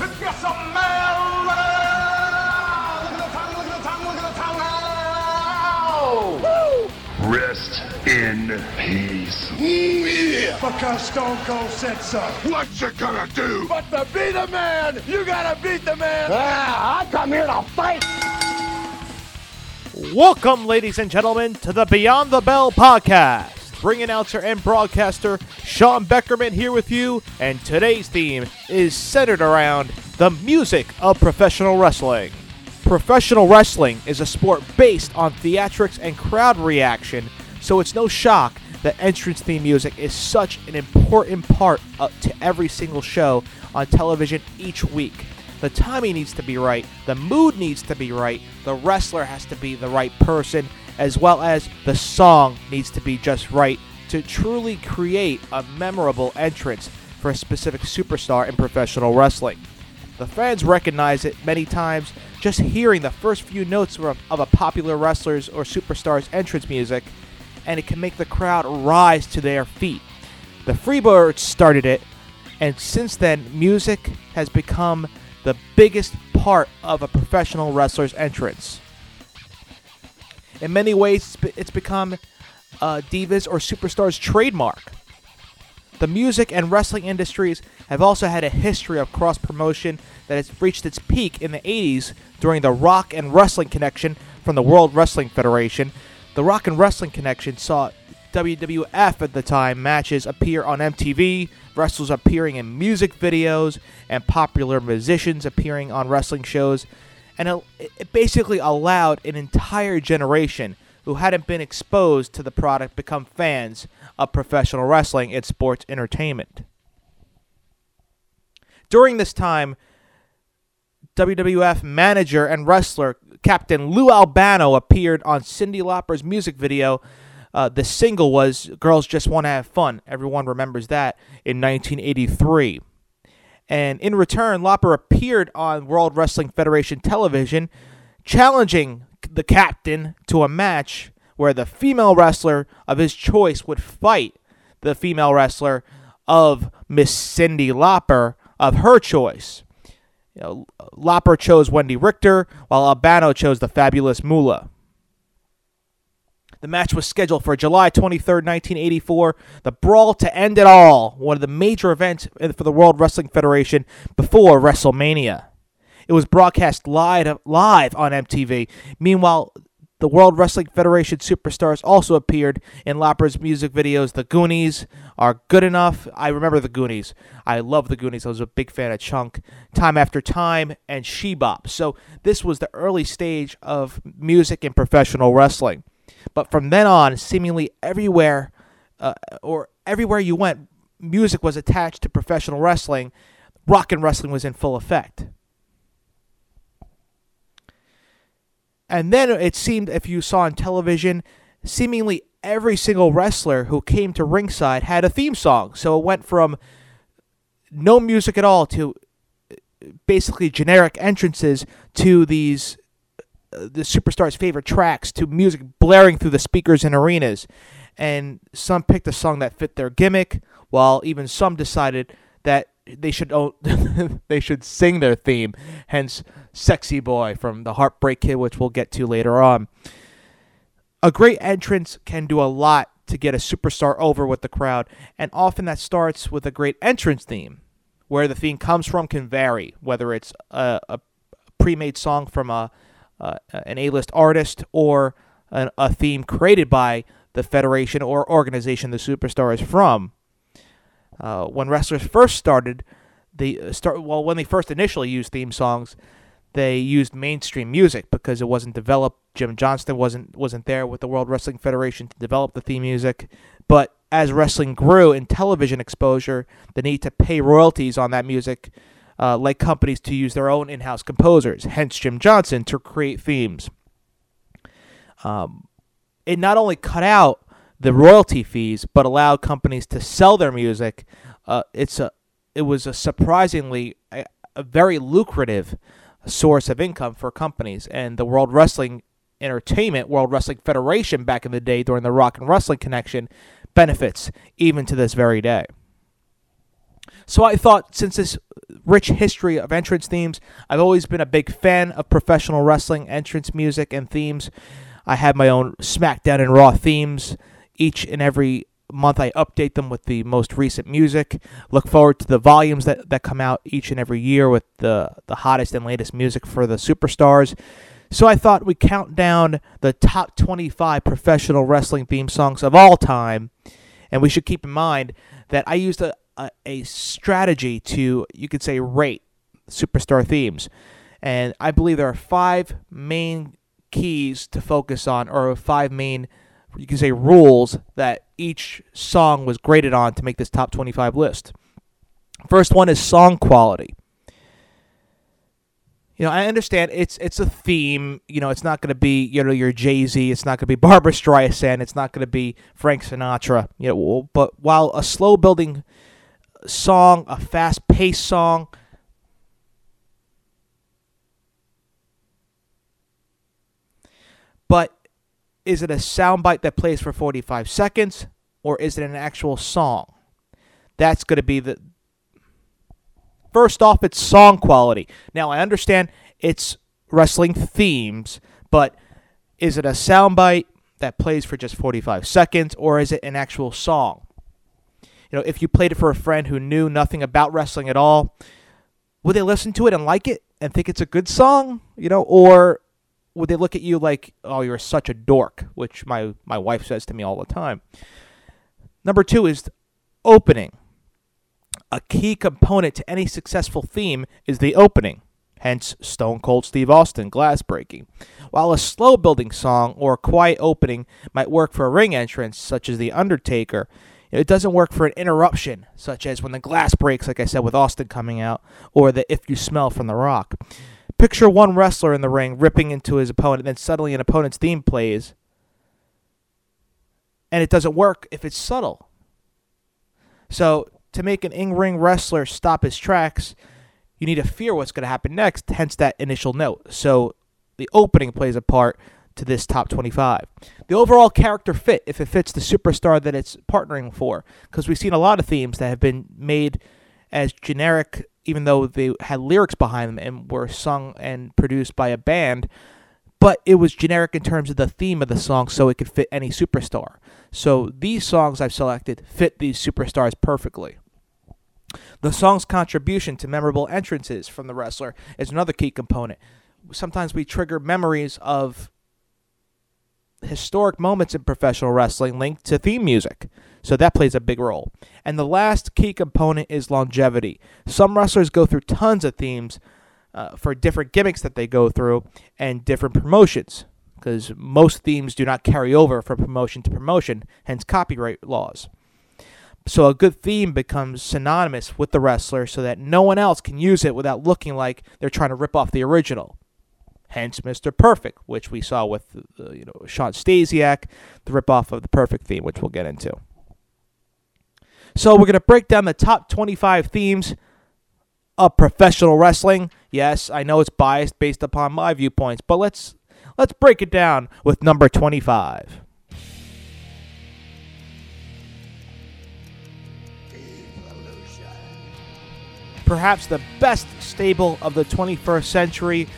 It's got some man. Look at the tongue, look at the tongue, look at the tongue now. Rest in peace. Because Stone Cold said so. What you gonna do? But to be the man, you gotta beat the man. Ah, I come here to fight. Welcome, ladies and gentlemen, to the Beyond the Bell podcast. Ring announcer and broadcaster Sean Beckerman here with you, and today's theme is centered around the music of professional wrestling. Professional wrestling is a sport based on theatrics and crowd reaction, so it's no shock that entrance theme music is such an important part to every single show on television each week. The timing needs to be right, the mood needs to be right, the wrestler has to be the right person, as well as the song needs to be just right to truly create a memorable entrance for a specific superstar in professional wrestling. The fans recognize it many times just hearing the first few notes of a popular wrestler's or superstar's entrance music, and it can make the crowd rise to their feet. The Freebirds started it, and since then, music has become the biggest part of a professional wrestler's entrance. In many ways, it's become uh, Divas or Superstars' trademark. The music and wrestling industries have also had a history of cross promotion that has reached its peak in the 80s during the Rock and Wrestling Connection from the World Wrestling Federation. The Rock and Wrestling Connection saw WWF at the time matches appear on MTV, wrestlers appearing in music videos, and popular musicians appearing on wrestling shows. And it, basically allowed an entire generation who hadn't been exposed to the product become fans of professional wrestling and sports entertainment. During this time, WWF manager and wrestler Captain Lou Albano appeared on Cyndi Lauper's music video. Uh, the single was Girls Just Want to Have Fun. Everyone remembers that in 1983. And in return, Lauper appeared on World Wrestling Federation television, challenging the captain to a match where the female wrestler of his choice would fight the female wrestler of Miss Cyndi Lauper of her choice. You know, Lauper chose Wendi Richter, while Albano chose the fabulous Moolah. The match was scheduled for July 23rd, 1984. The Brawl to End It All, one of the major events for the World Wrestling Federation before WrestleMania. It was broadcast live, live on MTV. Meanwhile, the World Wrestling Federation superstars also appeared in Lauper's music videos. The Goonies are good enough. I remember the Goonies. I love the Goonies. I was a big fan of Chunk, Time After Time, and She-Bop. So this was the early stage of music and professional wrestling. But from then on, seemingly everywhere, uh, or everywhere you went, music was attached to professional wrestling. Rock and wrestling was in full effect. And then it seemed, if you saw on television, seemingly every single wrestler who came to ringside had a theme song. So it went from no music at all to basically generic entrances to these uh, the superstars' favorite tracks to music blaring through the speakers in arenas. And some picked a song that fit their gimmick, while even some decided that they should they should sing their theme. Hence, "Sexy Boy" from the Heartbreak Kid, which we'll get to later on. A great entrance can do a lot to get a superstar over with the crowd, and often that starts with a great entrance theme. Where the theme comes from can vary, whether it's a, a pre-made song from a uh, an A-list artist or a, a theme created by the federation or organization the superstar is from. Uh, when wrestlers first started, they uh, start well when they first initially used theme songs, they used mainstream music because it wasn't developed. Jim Johnston wasn't wasn't there with the World Wrestling Federation to develop the theme music. But as wrestling grew in television exposure, the need to pay royalties on that music uh, led companies to use their own in-house composers. Hence, Jim Johnston to create themes. Um, it not only cut out the royalty fees, but allowed companies to sell their music. Uh, it's a it was a surprisingly a, a very lucrative source of income for companies, and the World Wrestling Entertainment, World Wrestling Federation, back in the day during the Rock and Wrestling connection, benefits even to this very day. So I thought, since this rich history of entrance themes. I've always been a big fan of professional wrestling entrance music and themes. I have my own SmackDown and Raw themes. Each and every month, I update them with the most recent music. Look forward to the volumes that, that come out each and every year with the, the hottest and latest music for the superstars. So I thought we'd count down the top 25 professional wrestling theme songs of all time. And we should keep in mind that I used a, a, a strategy to, you could say, rate superstar themes. And I believe there are five main keys to focus on, or five main, you can say, rules that each song was graded on to make this top 25 list. First one is song quality you know, I understand it's it's a theme. You know, it's not going to be you know your Jay Z. It's not going to be Barbra Streisand. It's not going to be Frank Sinatra. You know, but while a slow building song, a fast paced song. But is it a soundbite that plays for 45 seconds or is it an actual song? That's going to be the First off, it's song quality. Now, I understand it's wrestling themes, but is it a soundbite that plays for just 45 seconds, or is it an actual song? You know, if you played it for a friend who knew nothing about wrestling at all, would they listen to it and like it and think it's a good song? You know, or would they look at you like, "Oh, you're such a dork," which my my wife says to me all the time. Number two is opening. A key component to any successful theme is the opening, hence Stone Cold Steve Austin glass breaking. While a slow building song or a quiet opening might work for a ring entrance, such as The Undertaker, it doesn't work for an interruption, such as when the glass breaks, like I said, with Austin coming out, or the If You Smell from The Rock. Picture one wrestler in the ring ripping into his opponent, and then suddenly an opponent's theme plays, and it doesn't work if it's subtle. So to make an in ring wrestler stop his tracks, you need to fear what's going to happen next, hence that initial note. So the opening plays a part to this top 25. The overall character fit, if it fits the superstar that it's partnering for, because we've seen a lot of themes that have been made as generic, even though they had lyrics behind them and were sung and produced by a band, but it was generic in terms of the theme of the song so it could fit any superstar. So these songs I've selected fit these superstars perfectly. The song's contribution to memorable entrances from the wrestler is another key component. Sometimes we trigger memories of historic moments in professional wrestling linked to theme music. So that plays a big role. And the last key component is longevity. Some wrestlers go through tons of themes uh, for different gimmicks that they go through and different promotions because most themes do not carry over from promotion to promotion, hence copyright laws. So a good theme becomes synonymous with the wrestler so that no one else can use it without looking like they're trying to rip off the original. Hence Mr. Perfect, which we saw with uh, you know Shawn Stasiak, the ripoff of the Perfect theme, which we'll get into. So we're going to break down the top 25 themes of professional wrestling. Yes, I know it's biased based upon my viewpoints, but let's let's break it down with number 25. Perhaps the best stable of the 21st century,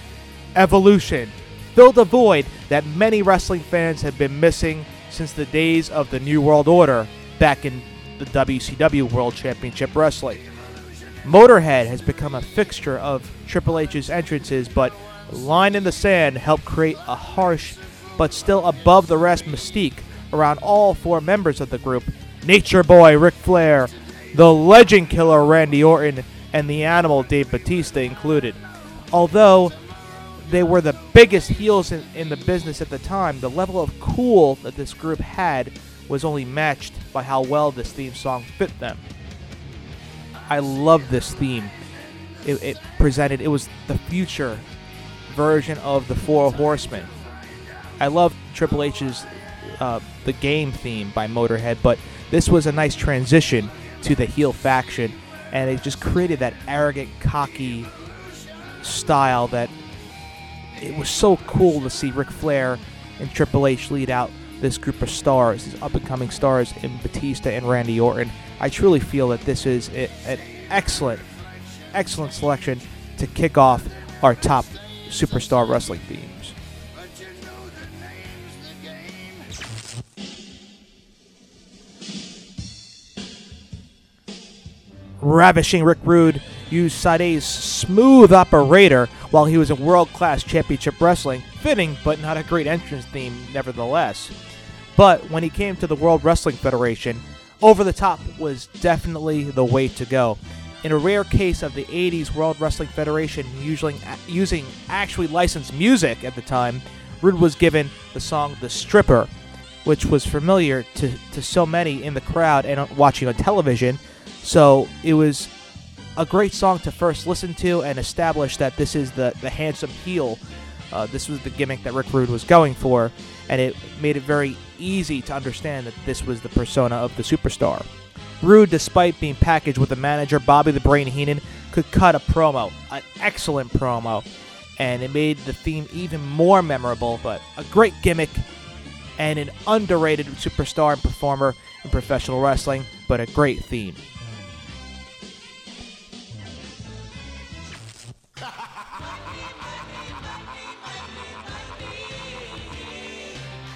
Evolution, filled a void that many wrestling fans have been missing since the days of the New World Order back in the WCW World Championship Wrestling. Motorhead has become a fixture of Triple H's entrances, but Line in the Sand helped create a harsh but still above the rest mystique around all four members of the group Nature Boy Ric Flair, the Legend Killer Randy Orton, and the Animal Dave Batista included. Although they were the biggest heels in, in the business at the time, the level of cool that this group had was only matched by how well this theme song fit them. I love this theme. It, it presented, it was the future version of the Four Horsemen. I love Triple H's uh, The Game theme by Motorhead, but this was a nice transition to the heel faction, and it just created that arrogant, cocky style that it was so cool to see Ric Flair and Triple H lead out this group of stars, these up and coming stars in Batista and Randy Orton. I truly feel that this is a, an excellent excellent selection to kick off our top superstar wrestling themes. Ravishing Rick Rude used Sade's smooth operator while he was in world class championship wrestling, fitting but not a great entrance theme nevertheless. But when he came to the World Wrestling Federation, Over the Top was definitely the way to go. In a rare case of the 80s World Wrestling Federation usually, using actually licensed music at the time, Rude was given the song The Stripper, which was familiar to, to so many in the crowd and uh, watching on television. So it was a great song to first listen to and establish that this is the, the handsome heel. Uh, this was the gimmick that Rick Rude was going for, and it made it very easy to understand that this was the persona of the superstar. Rude, despite being packaged with the manager Bobby the Brain Heenan, could cut a promo, an excellent promo, and it made the theme even more memorable. But a great gimmick and an underrated superstar and performer in professional wrestling, but a great theme.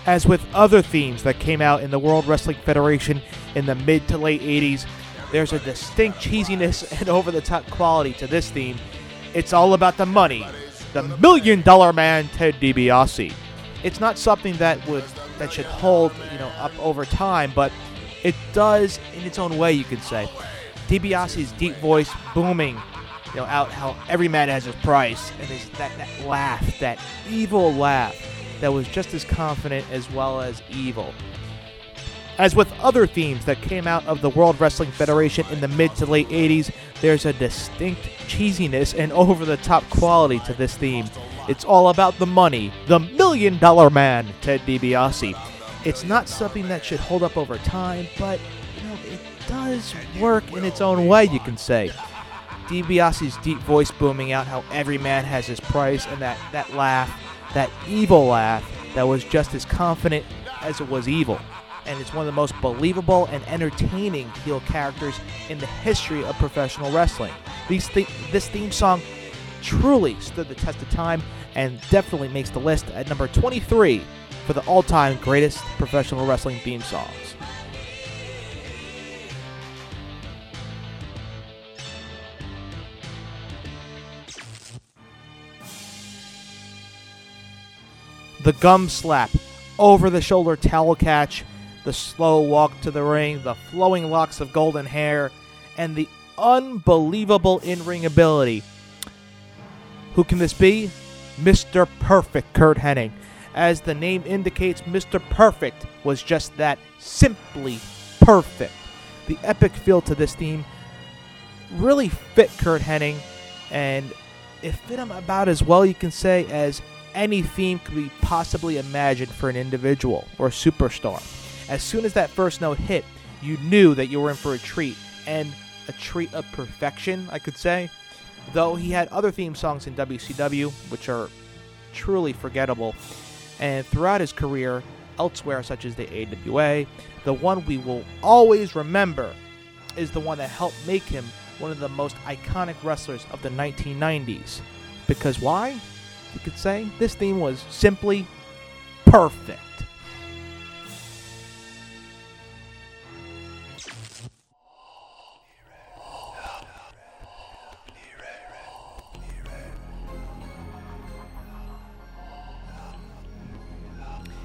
As with other themes that came out in the World Wrestling Federation in the mid to late 80s, there's a distinct cheesiness and over the top quality to this theme. It's all about the money. The Million Dollar Man Ted DiBiase. It's not something that would that should hold, you know, up over time, but it does in its own way, you could say. DiBiase's deep voice booming, you know, out how every man has his price, and his, that, that laugh, that evil laugh that was just as confident as well as evil. As with other themes that came out of the World Wrestling Federation in the mid to late 80s, there's a distinct cheesiness and over the top quality to this theme. It's all about the money, the million dollar man, Ted DiBiase. It's not something that should hold up over time, but you know, it does work in its own way, you can say. DiBiase's deep voice booming out how every man has his price and that, that laugh, that evil laugh that was just as confident as it was evil. And it's one of the most believable and entertaining heel characters in the history of professional wrestling. These th- this theme song truly stood the test of time and definitely makes the list at number 23 for the all time greatest professional wrestling theme songs. The gum slap, over the shoulder towel catch, the slow walk to the ring, the flowing locks of golden hair, and the unbelievable in ring ability. Who can this be? Mr. Perfect Curt Hennig. As the name indicates, Mr. Perfect was just that simply perfect. The epic feel to this theme really fit Curt Hennig, and it fit him about as well, you can say, as any theme could be possibly imagined for an individual or superstar. As soon as that first note hit, you knew that you were in for a treat, and a treat of perfection, I could say. Though he had other theme songs in WCW, which are truly forgettable, and throughout his career, elsewhere, such as the AWA, the one we will always remember is the one that helped make him one of the most iconic wrestlers of the 1990s. Because why? You could say this theme was simply perfect.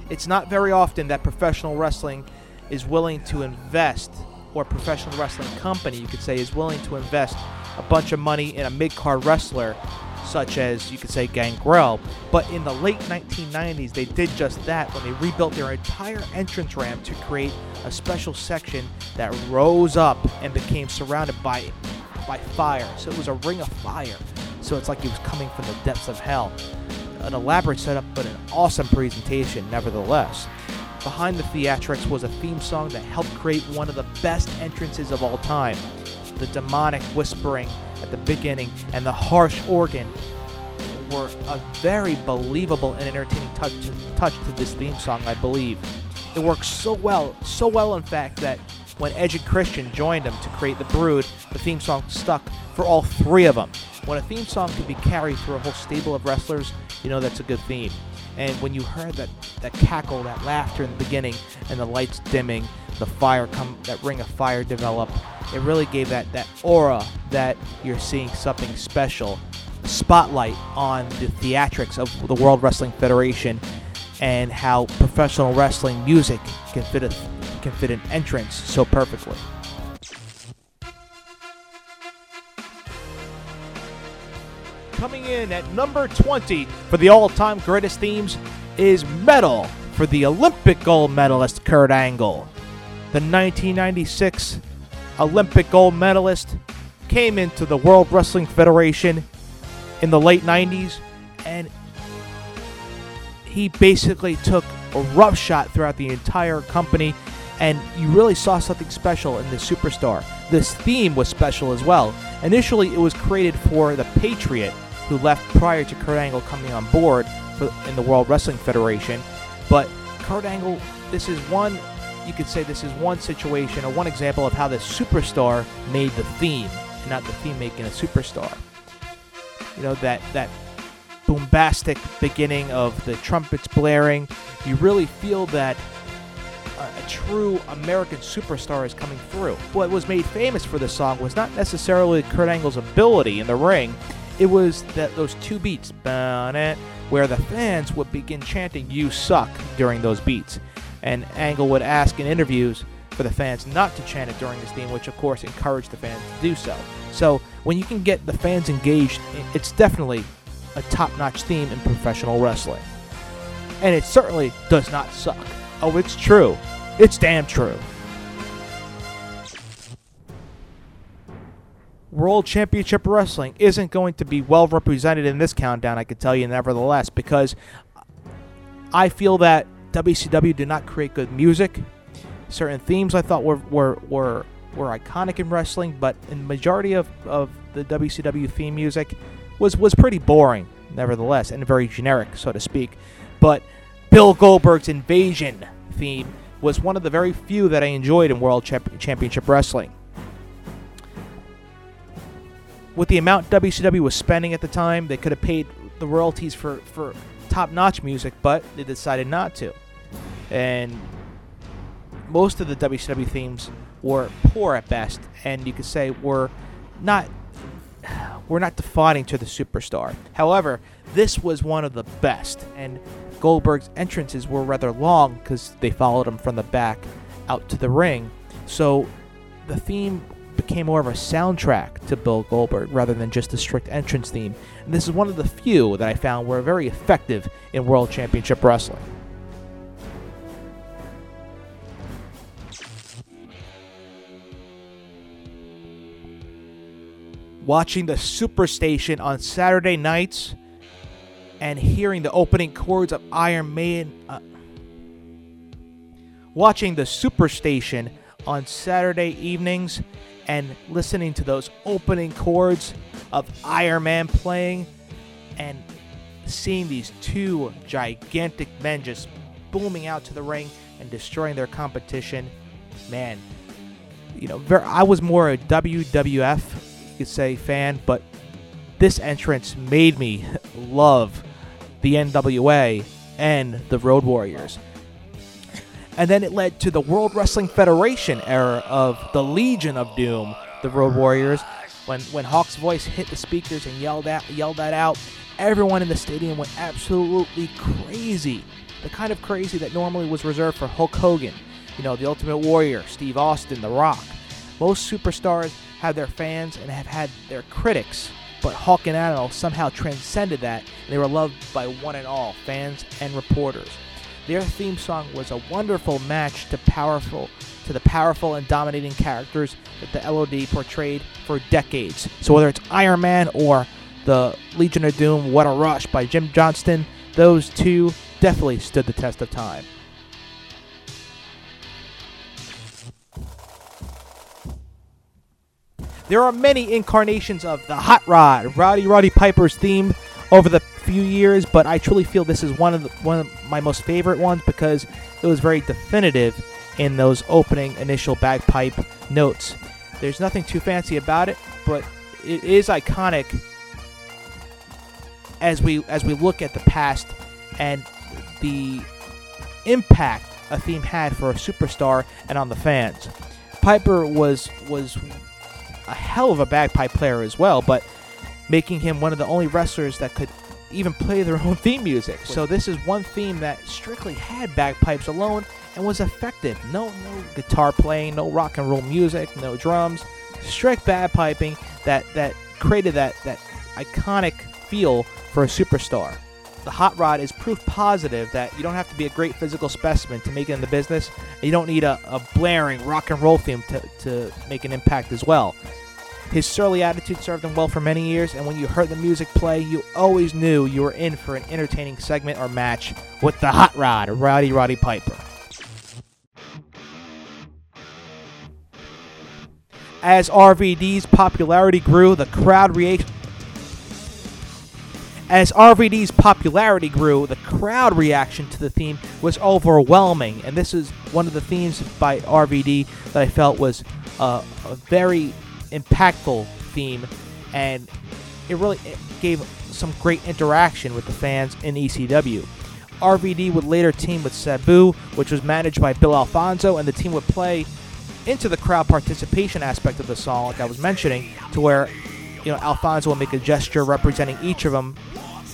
It's not very often that professional wrestling is willing to invest, or professional wrestling company, you could say, is willing to invest a bunch of money in a mid card wrestler, such as you could say Gangrel. But in the late 1990s, they did just that when they rebuilt their entire entrance ramp to create a special section that rose up and became surrounded by by fire. So it was a ring of fire. So it's like it was coming from the depths of hell an elaborate setup, but an awesome presentation nevertheless. Behind the theatrics was a theme song that helped create one of the best entrances of all time. The demonic whispering at the beginning and the harsh organ were a very believable and entertaining touch to, touch to this theme song, I believe. It works so well, so well in fact that when Edge and Christian joined them to create the Brood, the theme song stuck for all three of them. When a theme song can be carried through a whole stable of wrestlers, you know that's a good theme. And when you heard that, that cackle, that laughter in the beginning, and the lights dimming, the fire come, that ring of fire develop, it really gave that, that aura that you're seeing something special. Spotlight on the theatrics of the World Wrestling Federation and how professional wrestling music can fit a, can fit an entrance so perfectly. Coming in at number 20 for the all-time greatest themes is Metal for the Olympic gold medalist Kurt Angle. The 1996 Olympic gold medalist came into the World Wrestling Federation in the late 90s and he basically took a rough shot throughout the entire company and you really saw something special in this superstar. This theme was special as well. Initially, it was created for the Patriot, who left prior to Kurt Angle coming on board for, in the World Wrestling Federation. But Kurt Angle, this is one, you could say this is one situation or one example of how the superstar made the theme, and not the theme making a superstar. You know, that, that bombastic beginning of the trumpets blaring, you really feel that a, a true American superstar is coming through. What was made famous for this song was not necessarily Kurt Angle's ability in the ring. It was that those two beats, where the fans would begin chanting "You suck" during those beats, and Angle would ask in interviews for the fans not to chant it during this theme, which of course encouraged the fans to do so. So when you can get the fans engaged, it's definitely a top-notch theme in professional wrestling, and it certainly does not suck. Oh, it's true. It's damn true. World Championship Wrestling isn't going to be well represented in this countdown, I can tell you, nevertheless, because I feel that WCW did not create good music. Certain themes I thought were were, were, were iconic in wrestling, but in majority of, of the WCW theme music was, was pretty boring, nevertheless, and very generic, so to speak. But Bill Goldberg's Invasion theme was one of the very few that I enjoyed in World Championship Wrestling. With the amount WCW was spending at the time, they could have paid the royalties for, for top notch music, but they decided not to. And most of the WCW themes were poor at best, and you could say were not were not defining to the superstar. However, this was one of the best, and Goldberg's entrances were rather long because they followed him from the back out to the ring. So the theme became more of a soundtrack to Bill Goldberg rather than just a strict entrance theme. And this is one of the few that I found were very effective in World Championship Wrestling. Watching the Superstation on Saturday nights and hearing the opening chords of Iron Maiden. Uh, watching the Superstation on Saturday evenings and listening to those opening chords of Iron Man playing and seeing these two gigantic men just booming out to the ring and destroying their competition. Man, you know, I was more a WWF, you could say, fan, but this entrance made me love the NWA and the Road Warriors. And then it led to the World Wrestling Federation era of the Legion of Doom, the Road Warriors. When when Hawk's voice hit the speakers and yelled out yelled that out, everyone in the stadium went absolutely crazy. The kind of crazy that normally was reserved for Hulk Hogan, you know, the Ultimate Warrior, Steve Austin, The Rock. Most superstars have their fans and have had their critics but Hawk and Animal somehow transcended that, and they were loved by one and all, fans and reporters. Their theme song was a wonderful match to powerful to the powerful and dominating characters that the LOD portrayed for decades. So whether it's Iron Man or the Legion of Doom, What a Rush by Jim Johnston, those two definitely stood the test of time. There are many incarnations of the Hot Rod, Rowdy Roddy Piper's theme over the few years, but I truly feel this is one of the, one of my most favorite ones because it was very definitive in those opening initial bagpipe notes. There's nothing too fancy about it, but it is iconic as we as we look at the past and the impact a theme had for a superstar and on the fans. Piper was was a hell of a bagpipe player as well, but making him one of the only wrestlers that could even play their own theme music. So this is one theme that strictly had bagpipes alone and was effective. No no guitar playing, no rock and roll music, no drums, strict bagpiping that that created that that iconic feel for a superstar. The hot rod is proof positive that you don't have to be a great physical specimen to make it in the business, and you don't need a, a blaring rock and roll theme to, to make an impact as well. His surly attitude served him well for many years, and when you heard the music play, you always knew you were in for an entertaining segment or match with the Hot Rod, Rowdy Roddy Piper. As RVD's popularity grew, the crowd reaction. As RVD's popularity grew, the crowd reaction to the theme was overwhelming, and this is one of the themes by RVD that I felt was uh, a very impactful theme, and it really gave some great interaction with the fans in ECW. RVD would later team with Sabu, which was managed by Bill Alfonso, and the team would play into the crowd participation aspect of the song, like I was mentioning, to where you know Alfonso would make a gesture representing each of them.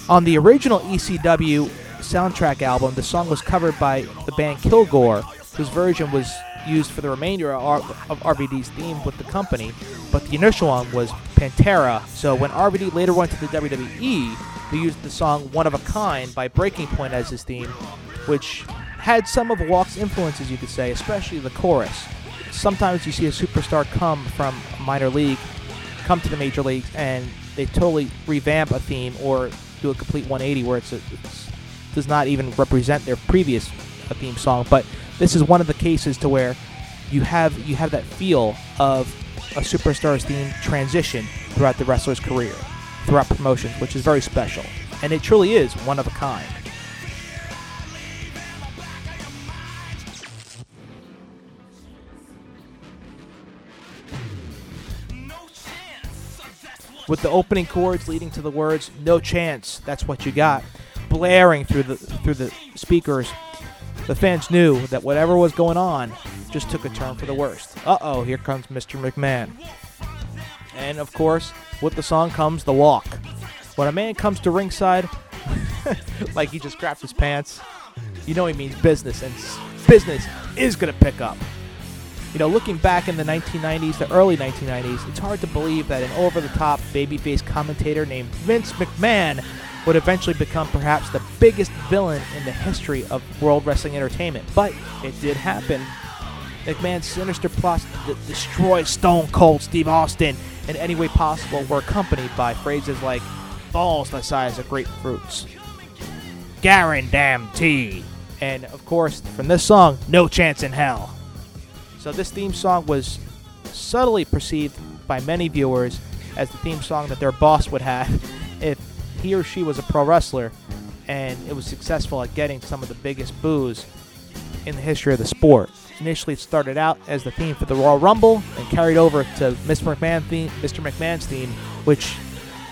On the original ECW soundtrack album, the song was covered by the band Kilgore, whose version was used for the remainder of RVD's theme with the company, but the initial one was Pantera. So when RVD later went to the WWE, they used the song One of a Kind by Breaking Point as his theme, which had some of Walk's influences, you could say, especially the chorus. Sometimes you see a superstar come from a minor league, come to the major leagues, and they totally revamp a theme or do a complete 180 where it's, it's does not even represent their previous theme song. But this is one of the cases to where you have you have that feel of a superstar's theme transition throughout the wrestler's career, throughout promotions, which is very special, and it truly is one of a kind. With the opening chords leading to the words "No chance, that's what you got," blaring through the through the speakers, the fans knew that whatever was going on just took a turn for the worst. Uh oh, here comes Mr. McMahon. And of course, with the song comes the walk. When a man comes to ringside, like he just grabbed his pants, you know he means business, and business is going to pick up. You know, looking back in the 1990s, the early 1990s, it's hard to believe that an over the top babyface commentator named Vince McMahon would eventually become perhaps the biggest villain in the history of World Wrestling Entertainment. But it did happen. McMahon's sinister plots to destroy Stone Cold Steve Austin in any way possible were accompanied by phrases like balls the size of grapefruits, guarantee, and of course, from this song, No Chance in Hell. So this theme song was subtly perceived by many viewers as the theme song that their boss would have if he or she was a pro wrestler and it was successful at getting some of the biggest boos in the history of the sport. Initially, it started out as the theme for the Royal Rumble and carried over to Mr. McMahon theme, Mr. McMahon's theme, which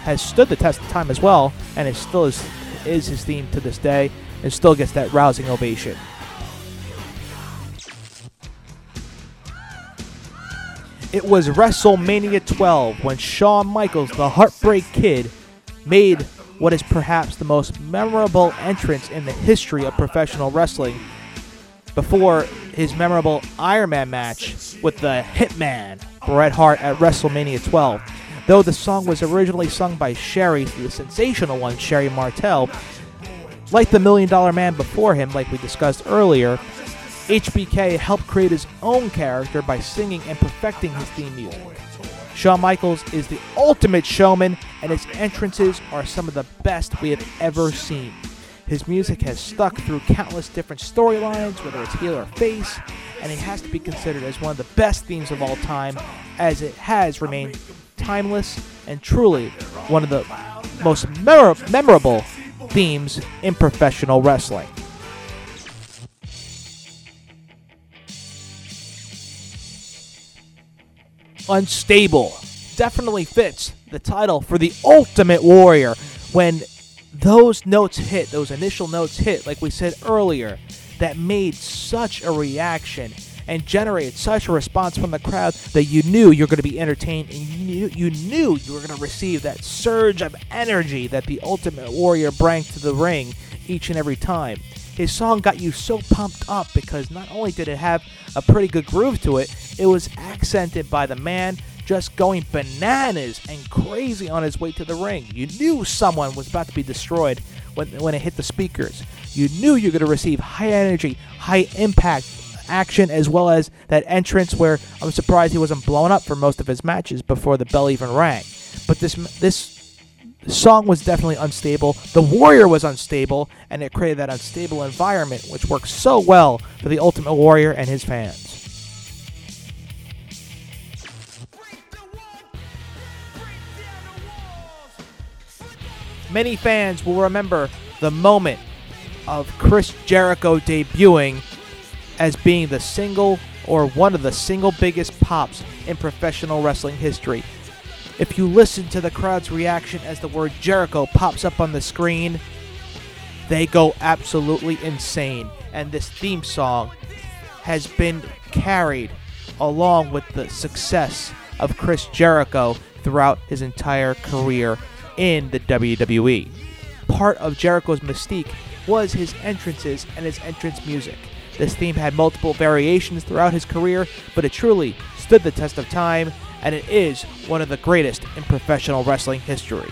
has stood the test of time as well, and it still is is his theme to this day, and still gets that rousing ovation. It was WrestleMania 12 when Shawn Michaels, the Heartbreak Kid, made what is perhaps the most memorable entrance in the history of professional wrestling before his memorable Iron Man match with the Hitman, Bret Hart, at WrestleMania 12. Though the song was originally sung by Sherri, the sensational one, Sherri Martel, like the Million Dollar Man before him, like we discussed earlier, HBK helped create his own character by singing and perfecting his theme music. Shawn Michaels is the ultimate showman, and his entrances are some of the best we have ever seen. His music has stuck through countless different storylines, whether it's heel or face, and it has to be considered as one of the best themes of all time, as it has remained timeless and truly one of the most memor- memorable themes in professional wrestling. Unstable. Definitely fits the title for the Ultimate Warrior when those notes hit, those initial notes hit, like we said earlier, that made such a reaction and generated such a response from the crowd that you knew you were going to be entertained and you knew you, knew you were going to receive that surge of energy that the Ultimate Warrior brought to the ring each and every time. His song got you so pumped up because not only did it have a pretty good groove to it, it was accented by the man just going bananas and crazy on his way to the ring. You knew someone was about to be destroyed when, when it hit the speakers. You knew you were going to receive high energy, high impact action, as well as that entrance where I'm surprised he wasn't blown up for most of his matches before the bell even rang. But this this song was definitely unstable. The Warrior was unstable, and it created that unstable environment, which works so well for the Ultimate Warrior and his fans. Many fans will remember the moment of Chris Jericho debuting as being the single or one of the single biggest pops in professional wrestling history. If you listen to the crowd's reaction as the word Jericho pops up on the screen, they go absolutely insane. And this theme song has been carried along with the success of Chris Jericho throughout his entire career in the WWE. Part of Jericho's mystique was his entrances and his entrance music. This theme had multiple variations throughout his career, but it truly stood the test of time, and it is one of the greatest in professional wrestling history.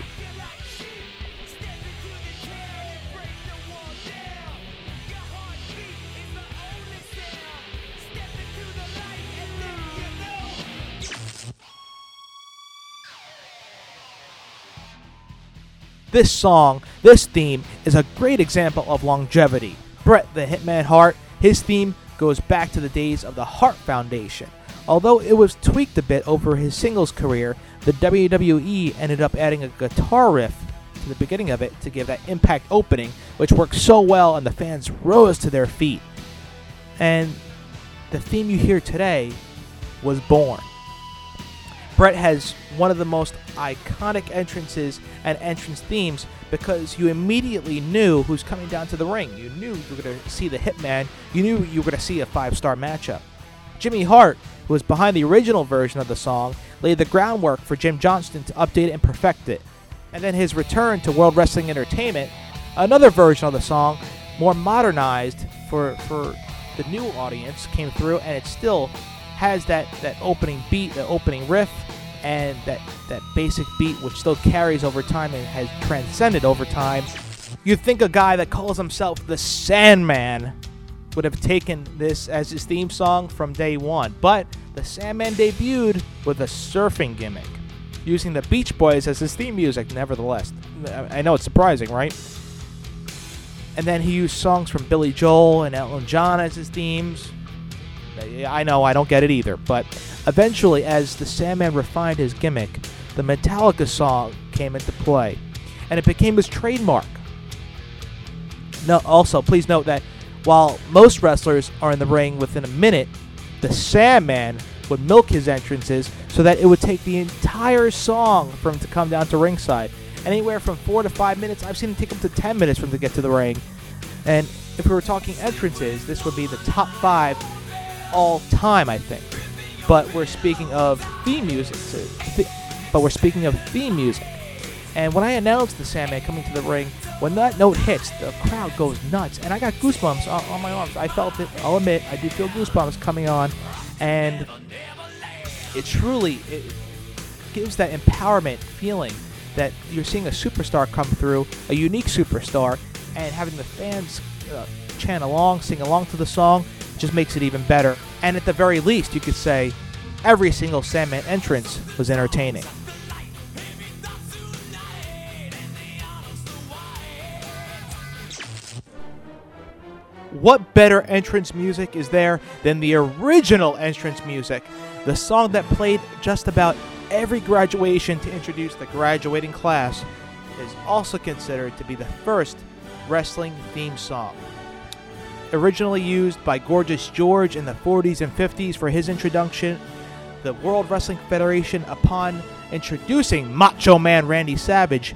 This song, this theme, is a great example of longevity. Bret the Hitman Hart, his theme goes back to the days of the Hart Foundation. Although it was tweaked a bit over his singles career, the WWE ended up adding a guitar riff to the beginning of it to give that impact opening, which worked so well and the fans rose to their feet. And the theme you hear today was born. Bret has one of the most iconic entrances and entrance themes because you immediately knew who's coming down to the ring. You knew you were going to see the Hitman. You knew you were going to see a five star matchup. Jimmy Hart, who was behind the original version of the song, laid the groundwork for Jim Johnston to update and perfect it. And then his return to World Wrestling Entertainment, another version of the song, more modernized for, for the new audience, came through, and it's still has that, that opening beat, the opening riff, and that, that basic beat which still carries over time and has transcended over time. You'd think a guy that calls himself the Sandman would have taken this as his theme song from day one, but the Sandman debuted with a surfing gimmick, using the Beach Boys as his theme music, nevertheless. I know it's surprising, right? And then he used songs from Billy Joel and Elton John as his themes. I know, I don't get it either, but eventually, as the Sandman refined his gimmick, the Metallica song came into play, and it became his trademark. No, also, please note that while most wrestlers are in the ring within a minute, the Sandman would milk his entrances so that it would take the entire song for him to come down to ringside. Anywhere from four to five minutes. I've seen it take up to ten minutes for him to get to the ring. And if we were talking entrances, this would be the top five all time, I think. But we're speaking of theme music. Th- but we're speaking of theme music. And when I announced the Sandman coming to the ring, when that note hits, the crowd goes nuts, and I got goosebumps on, on my arms. I felt it. I'll admit, I did feel goosebumps coming on, and it truly it gives that empowerment feeling that you're seeing a superstar come through, a unique superstar, and having the fans uh, chant along, sing along to the song, just makes it even better. And at the very least, you could say every single Sandman entrance was entertaining. What better entrance music is there than the original entrance music? The song that played just about every graduation to introduce the graduating class is also considered to be the first wrestling theme song. Originally used by Gorgeous George in the 40s and 50s for his introduction, the World Wrestling Federation, upon introducing Macho Man Randy Savage,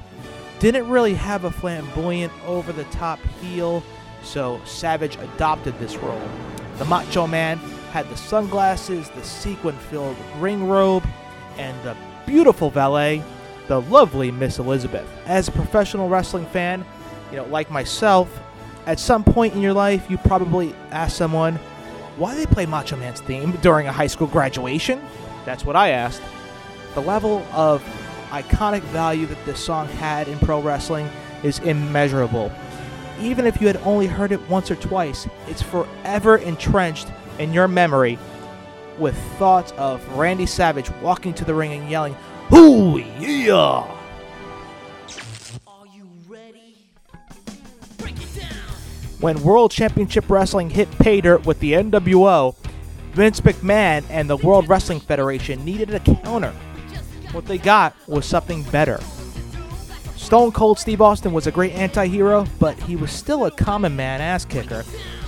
didn't really have a flamboyant, over the top heel, so Savage adopted this role. The Macho Man had the sunglasses, the sequin filled ring robe, and the beautiful valet, the lovely Miss Elizabeth. As a professional wrestling fan, you know, like myself, at some point in your life, you probably ask someone, why they play Macho Man's theme during a high school graduation? That's what I asked. The level of iconic value that this song had in pro wrestling is immeasurable. Even if you had only heard it once or twice, it's forever entrenched in your memory with thoughts of Randy Savage walking to the ring and yelling, Hoo yeah! When World Championship Wrestling hit pay dirt with the NWO, Vince McMahon and the World Wrestling Federation needed a counter. What they got was something better. Stone Cold Steve Austin was a great anti hero, but he was still a common man ass kicker,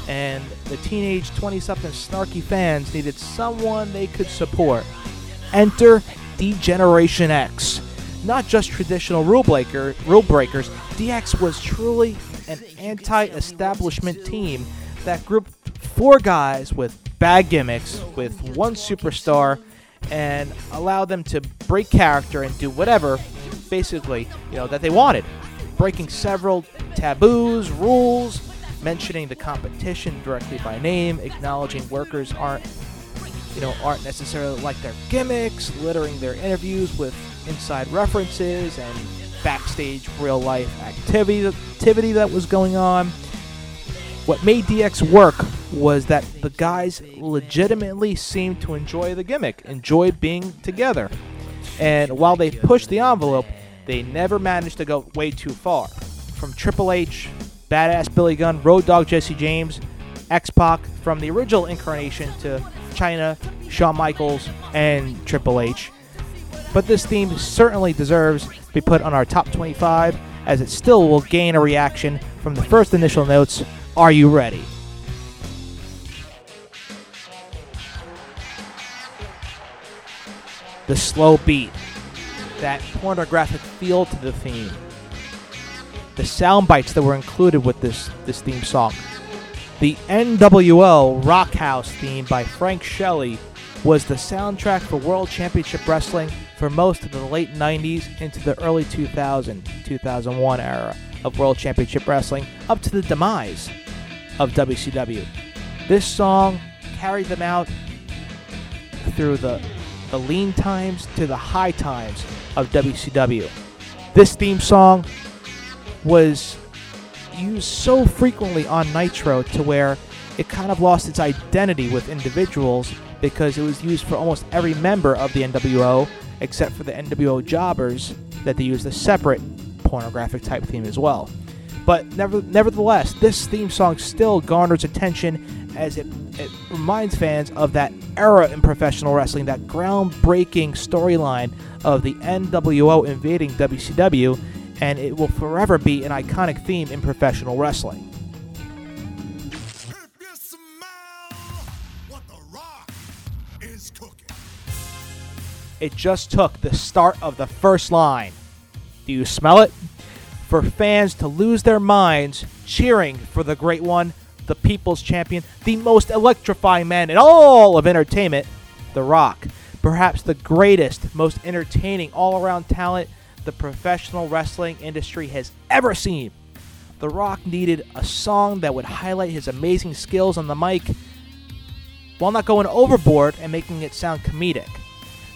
and the teenage 20 something snarky fans needed someone they could support. Enter D-Generation X. Not just traditional rule, breaker, rule breakers, DX was truly an anti establishment team that grouped four guys with bad gimmicks, with one superstar, and allowed them to break character and do whatever, basically, you know, that they wanted. Breaking several taboos, rules, mentioning the competition directly by name, acknowledging workers aren't you know, aren't necessarily like their gimmicks, littering their interviews with inside references and backstage real life activity activity that was going on. What made DX work was that the guys legitimately seemed to enjoy the gimmick, enjoy being together. And while they pushed the envelope, they never managed to go way too far. From Triple H, Badass Billy Gunn, Road Dogg Jesse James, X Pac, from the original incarnation to Chyna, Shawn Michaels, and Triple H. But this theme certainly deserves to be put on our top 25, as it still will gain a reaction from the first initial notes. Are you ready? The slow beat, that pornographic feel to the theme, the sound bites that were included with this, this theme song. The NWO Rock House theme by Frank Shelley was the soundtrack for World Championship Wrestling for most of the late 90s into the early 2000 2001 era of World Championship Wrestling up to the demise of WCW. This song carried them out through the the lean times to the high times of WCW. This theme song was used so frequently on Nitro to where it kind of lost its identity with individuals because it was used for almost every member of the NWO except for the NWO jobbers that they used a separate pornographic type theme as well. But never, nevertheless, this theme song still garners attention as it, it reminds fans of that era in professional wrestling, that groundbreaking storyline of the NWO invading WCW, and it will forever be an iconic theme in professional wrestling. It just took the start of the first line. Do you smell it? For fans to lose their minds cheering for the great one, the people's champion, the most electrifying man in all of entertainment, The Rock. Perhaps the greatest, most entertaining all around talent the professional wrestling industry has ever seen. The Rock needed a song that would highlight his amazing skills on the mic while not going overboard and making it sound comedic.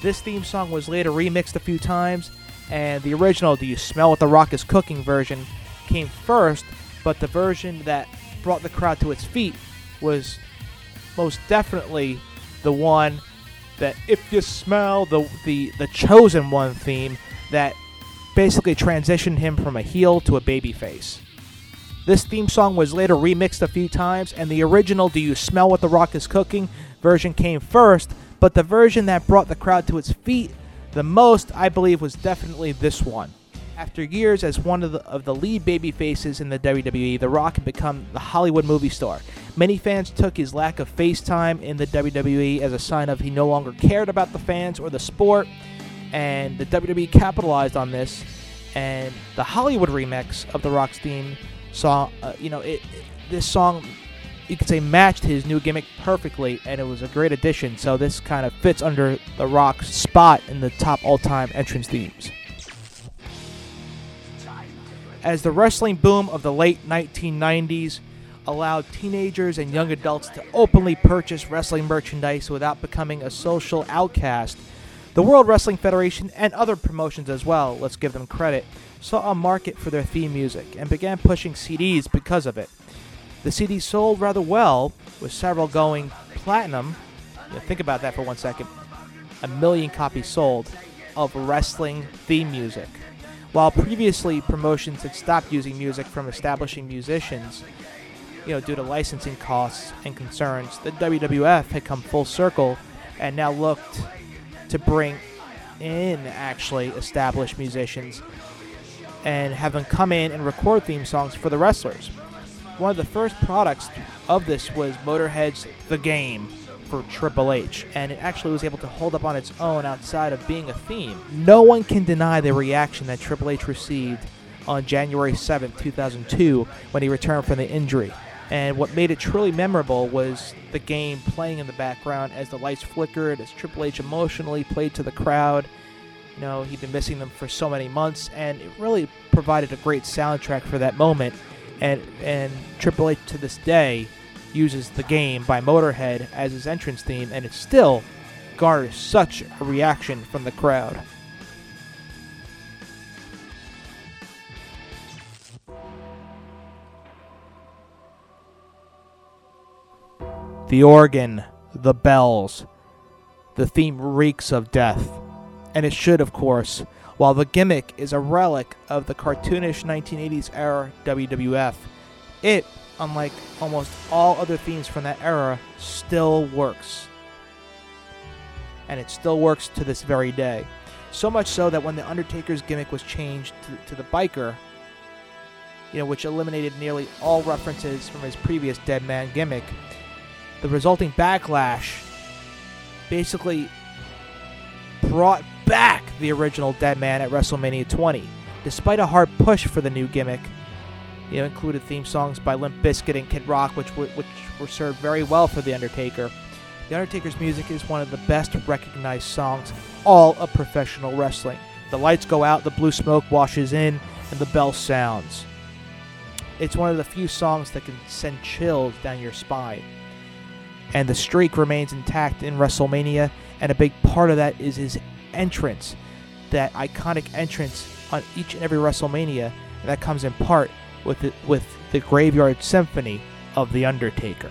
This theme song was later remixed a few times, and the original Do You Smell What the Rock is Cooking version came first, but the version that brought the crowd to its feet was most definitely the one that if you smell the the the chosen one theme that basically transitioned him from a heel to a babyface. This theme song was later remixed a few times, and the original Do You Smell What the Rock is Cooking version came first, but the version that brought the crowd to its feet the most, I believe, was definitely this one. After years as one of the, of the lead baby faces in the WWE, The Rock had become the Hollywood movie star. Many fans took his lack of face time in the WWE as a sign of he no longer cared about the fans or the sport, and the WWE capitalized on this. And the Hollywood remix of The Rock's theme song, uh, you know, it, it- this song you could say matched his new gimmick perfectly, and it was a great addition. So this kind of fits under The Rock's spot in the top all-time entrance themes. As the wrestling boom of the late 1990s allowed teenagers and young adults to openly purchase wrestling merchandise without becoming a social outcast, the World Wrestling Federation and other promotions as well, let's give them credit, saw a market for their theme music and began pushing CDs because of it. The CD sold rather well, with several going platinum. You know, think about that for one second. A million copies sold of wrestling theme music. While previously promotions had stopped using music from establishing musicians, you know, due to licensing costs and concerns, the WWF had come full circle and now looked to bring in actually established musicians and have them come in and record theme songs for the wrestlers. One of the first products of this was Motorhead's The Game for Triple H, and it actually was able to hold up on its own outside of being a theme. No one can deny the reaction that Triple H received on January 7th, 2002, when he returned from the injury. And what made it truly memorable was the game playing in the background as the lights flickered, as Triple H emotionally played to the crowd. You know, he'd been missing them for so many months, and it really provided a great soundtrack for that moment. And and Triple H to this day uses the game by Motorhead as his entrance theme, and it still garners such a reaction from the crowd. The organ, the bells, the theme reeks of death. And it should, of course, while the gimmick is a relic of the cartoonish 1980s era WWF. It, unlike almost all other themes from that era, still works. And it still works to this very day. So much so that when The Undertaker's gimmick was changed to, to the biker, you know, which eliminated nearly all references from his previous Dead Man gimmick, the resulting backlash basically brought back the original Dead Man at WrestleMania 20. Despite a hard push for the new gimmick, you know, included theme songs by Limp Bizkit and Kid Rock, which which were served very well for The Undertaker. The Undertaker's music is one of the best recognized songs all of professional wrestling. The lights go out, the blue smoke washes in, and the bell sounds. It's one of the few songs that can send chills down your spine and the streak remains intact in WrestleMania. And a big part of that is his entrance, that iconic entrance on each and every WrestleMania, and that comes in part with the, with the Graveyard Symphony of the Undertaker.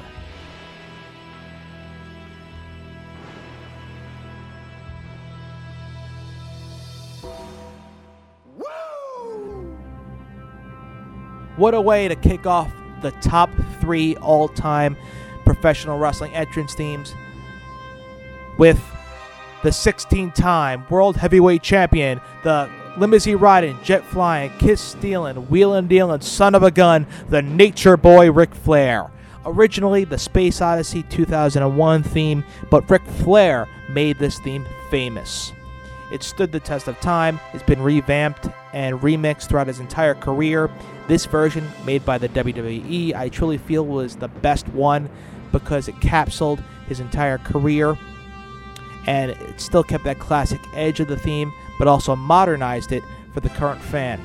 What a way to kick off the top three all time professional wrestling entrance themes with the 16 time World Heavyweight Champion, the limousine riding, jet flying, kiss stealing, wheeling dealing, son of a gun, the Nature Boy Ric Flair. Originally the Space Odyssey 2001 theme, but Ric Flair made this theme famous. It stood the test of time, it's been revamped and remixed throughout his entire career. This version, made by the WWE, I truly feel was the best one because it capsuled his entire career and it still kept that classic edge of the theme, but also modernized it for the current fan.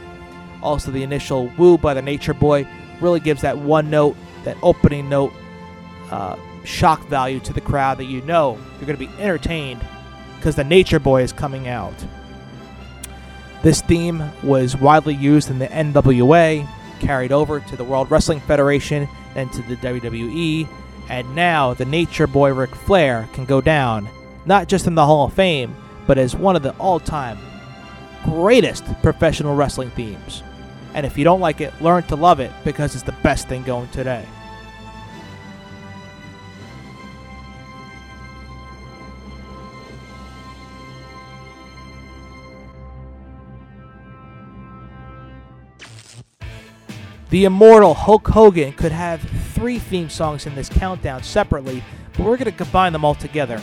Also, the initial woo by the Nature Boy really gives that one note, that opening note, uh, shock value to the crowd that you know you're going to be entertained because the Nature Boy is coming out. This theme was widely used in the NWA, carried over to the World Wrestling Federation, and to the WWE, and now the Nature Boy Ric Flair can go down not just in the Hall of Fame, but as one of the all time greatest professional wrestling themes. And if you don't like it, learn to love it because it's the best thing going today. The immortal Hulk Hogan could have three theme songs in this countdown separately, but we're going to combine them all together.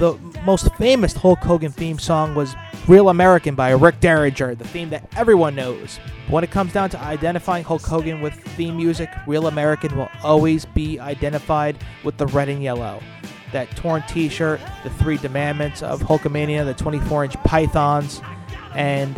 The most famous Hulk Hogan theme song was Real American by Rick Derringer, the theme that everyone knows. When it comes down to identifying Hulk Hogan with theme music, Real American will always be identified with the red and yellow. That torn t shirt, the three demandments of Hulkamania, the 24 inch pythons, and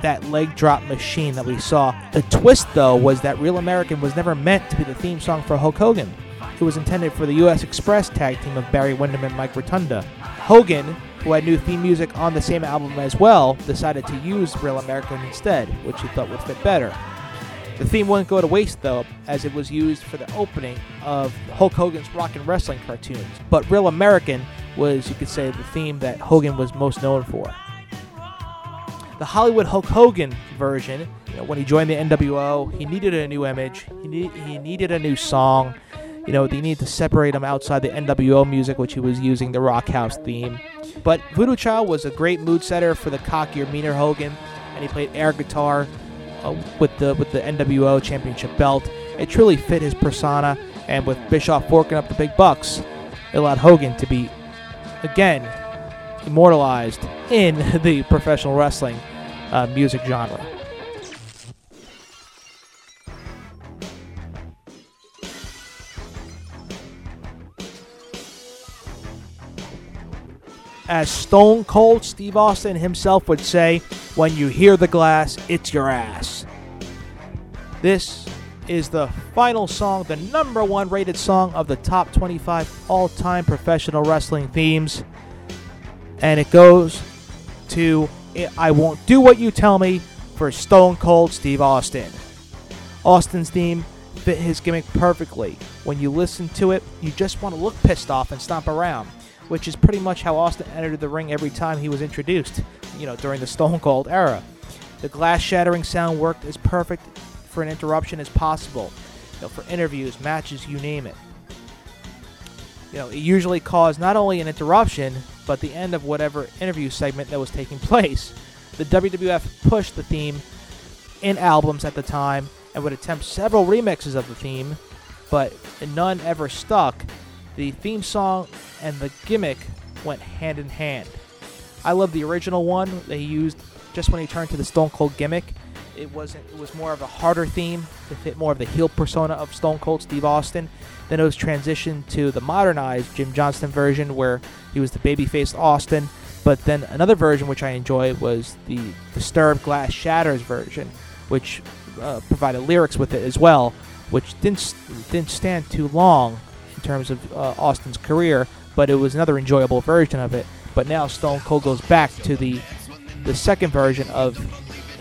that leg drop machine that we saw. The twist, though, was that Real American was never meant to be the theme song for Hulk Hogan. It was intended for the U.S. Express tag team of Barry Windham and Mike Rotunda. Hogan, who had new theme music on the same album as well, decided to use Real American instead, which he thought would fit better. The theme wouldn't go to waste though, as it was used for the opening of Hulk Hogan's Rock and Wrestling cartoons. But Real American was, you could say, the theme that Hogan was most known for. The Hollywood Hulk Hogan version, you know, when he joined the NWO, he needed a new image. He, need, he needed a new song. You know, they needed to separate him outside the NWO music, which he was using the Rock House theme. But Voodoo Child was a great mood setter for the cockier, meaner Hogan, and he played air guitar uh, with the with the NWO Championship belt. It truly fit his persona, and with Bischoff forking up the big bucks, it allowed Hogan to be again immortalized in the professional wrestling uh, music genre. As Stone Cold Steve Austin himself would say, when you hear the glass, it's your ass. This is the final song, the number one rated song of the top 25 all time professional wrestling themes. And it goes to I Won't Do What You Tell Me for Stone Cold Steve Austin. Austin's theme fit his gimmick perfectly. When you listen to it, you just want to look pissed off and stomp around, which is pretty much how Austin entered the ring every time he was introduced, you know, during the Stone Cold era. The glass shattering sound worked as perfect for an interruption as possible, you know, for interviews, matches, you name it. You know, it usually caused not only an interruption, but the end of whatever interview segment that was taking place. The WWF pushed the theme in albums at the time and would attempt several remixes of the theme, but none ever stuck. The theme song and the gimmick went hand in hand. I love the original one they used just when he turned to the Stone Cold gimmick. It wasn't. It was more of a harder theme to fit more of the heel persona of Stone Cold Steve Austin. Then it was transitioned to the modernized Jim Johnston version, where he was the babyface Austin. But then another version which I enjoy was the Disturbed Glass Shatters version, which uh, provided lyrics with it as well, which didn't didn't stand too long in terms of uh, Austin's career, but it was another enjoyable version of it. But now Stone Cold goes back to the the second version of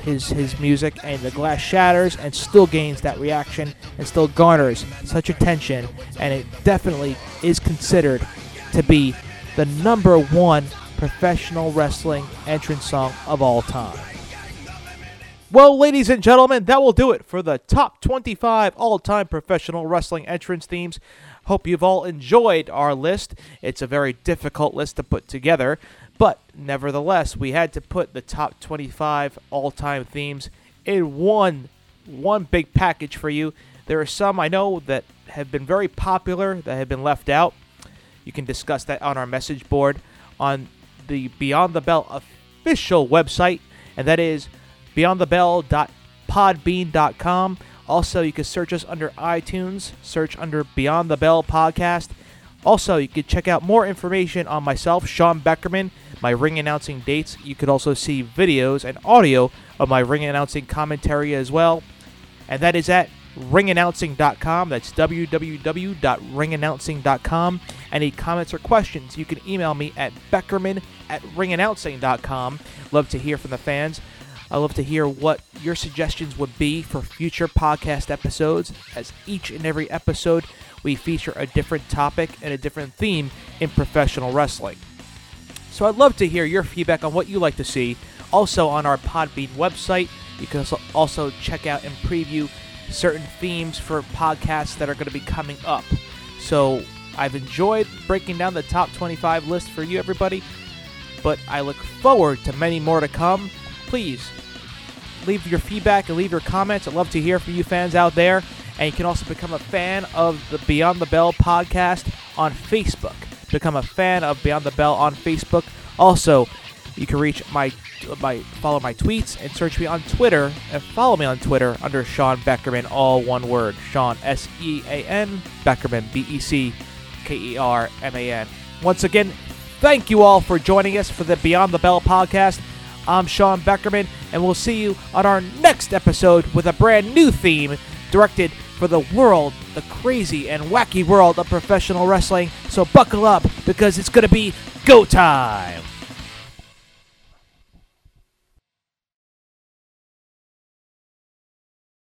his his music, and the glass shatters and still gains that reaction and still garners such attention, and it definitely is considered to be the number one professional wrestling entrance song of all time. Well, ladies and gentlemen, that will do it for the top 25 all time professional wrestling entrance themes. Hope you've all enjoyed our list. It's a very difficult list to put together, but nevertheless, we had to put the top 25 all time themes in one, one big package for you. There are some I know that have been very popular that have been left out. You can discuss that on our message board on the Beyond the Bell official website, and that is beyondthebell.podbean.com. Also, you can search us under iTunes, search under Beyond the Bell Podcast. Also, you can check out more information on myself, Sean Beckerman, my ring announcing dates. You could also see videos and audio of my ring announcing commentary as well. And that is at ringannouncing.com. That's www.ringannouncing.com. Any comments or questions, you can email me at beckerman at ringannouncing.com. Love to hear from the fans. I love to hear what your suggestions would be for future podcast episodes, as each and every episode we feature a different topic and a different theme in professional wrestling. So I'd love to hear your feedback on what you like to see. Also on our Podbean website, you can also- also check out and preview certain themes for podcasts that are going to be coming up. So I've enjoyed breaking down the top 25 list for you, everybody, but I look forward to many more to come. Please leave your feedback and leave your comments. I'd love to hear from you fans out there. And you can also become a fan of the Beyond the Bell podcast on Facebook. Become a fan of Beyond the Bell on Facebook. Also, you can reach my my follow my tweets and search me on Twitter and follow me on Twitter under Sean Beckerman, all one word. Sean S E A N Beckerman B E C K E R M A N. Once again, thank you all for joining us for the Beyond the Bell podcast. I'm Sean Beckerman, and we'll see you on our next episode with a brand new theme directed for the world, the crazy and wacky world of professional wrestling. So buckle up because it's going to be go time.